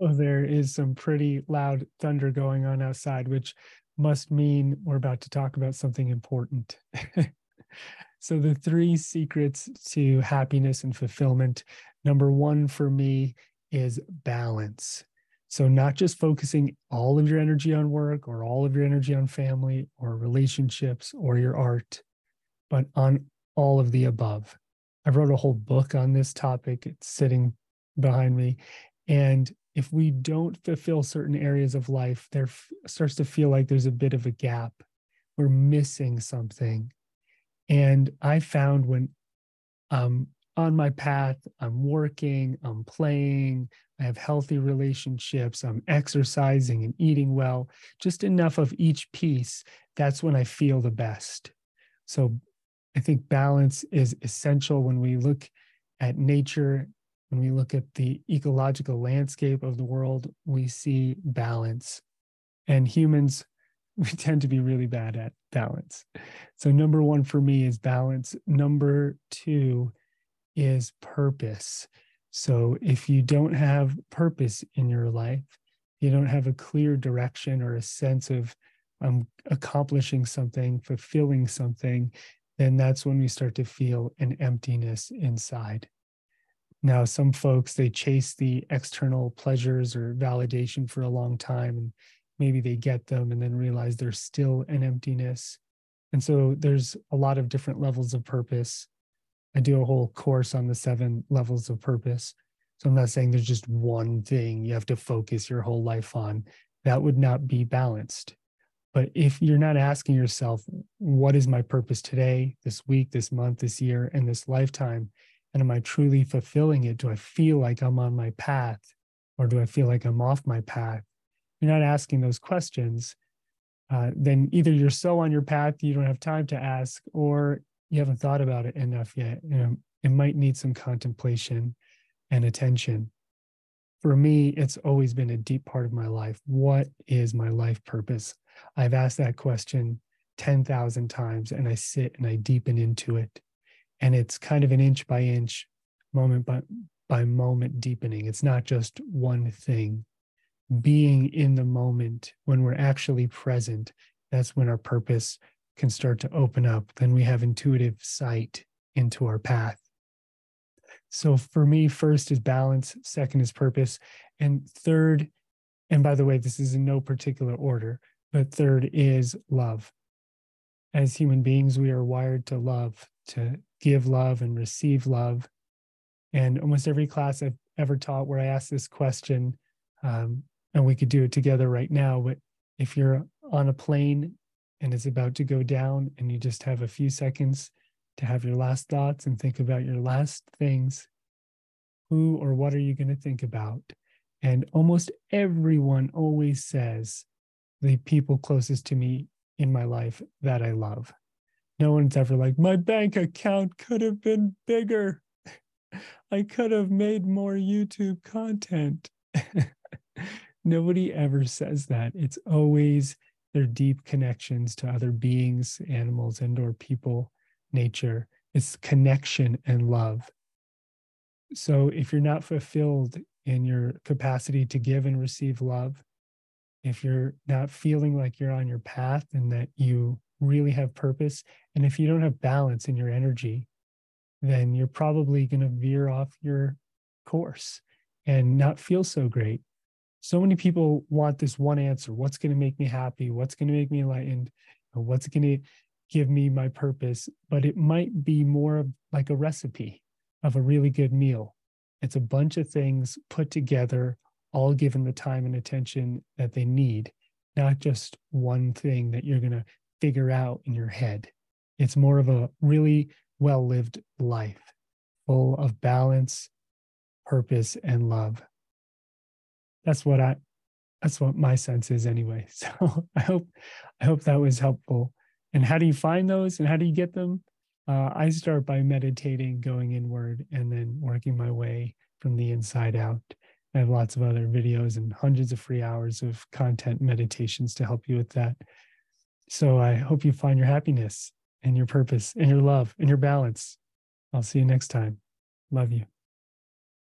Oh, there is some pretty loud thunder going on outside, which must mean we're about to talk about something important. so, the three secrets to happiness and fulfillment number one for me is balance. So, not just focusing all of your energy on work or all of your energy on family or relationships or your art, but on all of the above. I wrote a whole book on this topic. It's sitting behind me. And if we don't fulfill certain areas of life, there f- starts to feel like there's a bit of a gap. We're missing something. And I found when I'm on my path, I'm working, I'm playing, I have healthy relationships, I'm exercising and eating well, just enough of each piece, that's when I feel the best. So I think balance is essential when we look at nature when we look at the ecological landscape of the world, we see balance. And humans, we tend to be really bad at balance. So, number one for me is balance. Number two is purpose. So, if you don't have purpose in your life, you don't have a clear direction or a sense of um, accomplishing something, fulfilling something, then that's when we start to feel an emptiness inside. Now, some folks, they chase the external pleasures or validation for a long time, and maybe they get them and then realize there's still an emptiness. And so there's a lot of different levels of purpose. I do a whole course on the seven levels of purpose. So I'm not saying there's just one thing you have to focus your whole life on. That would not be balanced. But if you're not asking yourself, what is my purpose today, this week, this month, this year, and this lifetime? And am I truly fulfilling it? Do I feel like I'm on my path or do I feel like I'm off my path? You're not asking those questions. Uh, then either you're so on your path you don't have time to ask, or you haven't thought about it enough yet. You know, it might need some contemplation and attention. For me, it's always been a deep part of my life. What is my life purpose? I've asked that question 10,000 times and I sit and I deepen into it and it's kind of an inch by inch moment by, by moment deepening. It's not just one thing. Being in the moment when we're actually present that's when our purpose can start to open up. Then we have intuitive sight into our path. So for me first is balance second is purpose and third and by the way this is in no particular order but third is love as human beings we are wired to love to give love and receive love. And almost every class I've ever taught where I ask this question, um, and we could do it together right now, but if you're on a plane and it's about to go down and you just have a few seconds to have your last thoughts and think about your last things, who or what are you going to think about? And almost everyone always says the people closest to me in my life that I love. No one's ever like, my bank account could have been bigger. I could have made more YouTube content. Nobody ever says that. It's always their deep connections to other beings, animals, and or people, nature. It's connection and love. So if you're not fulfilled in your capacity to give and receive love, if you're not feeling like you're on your path and that you really have purpose. And if you don't have balance in your energy, then you're probably going to veer off your course and not feel so great. So many people want this one answer what's going to make me happy? What's going to make me enlightened? What's going to give me my purpose? But it might be more of like a recipe of a really good meal. It's a bunch of things put together, all given the time and attention that they need, not just one thing that you're going to figure out in your head. It's more of a really well lived life full of balance, purpose, and love. That's what I that's what my sense is anyway. So I hope I hope that was helpful. And how do you find those and how do you get them? Uh, I start by meditating, going inward, and then working my way from the inside out. I have lots of other videos and hundreds of free hours of content meditations to help you with that. So I hope you find your happiness and your purpose and your love and your balance. I'll see you next time. Love you.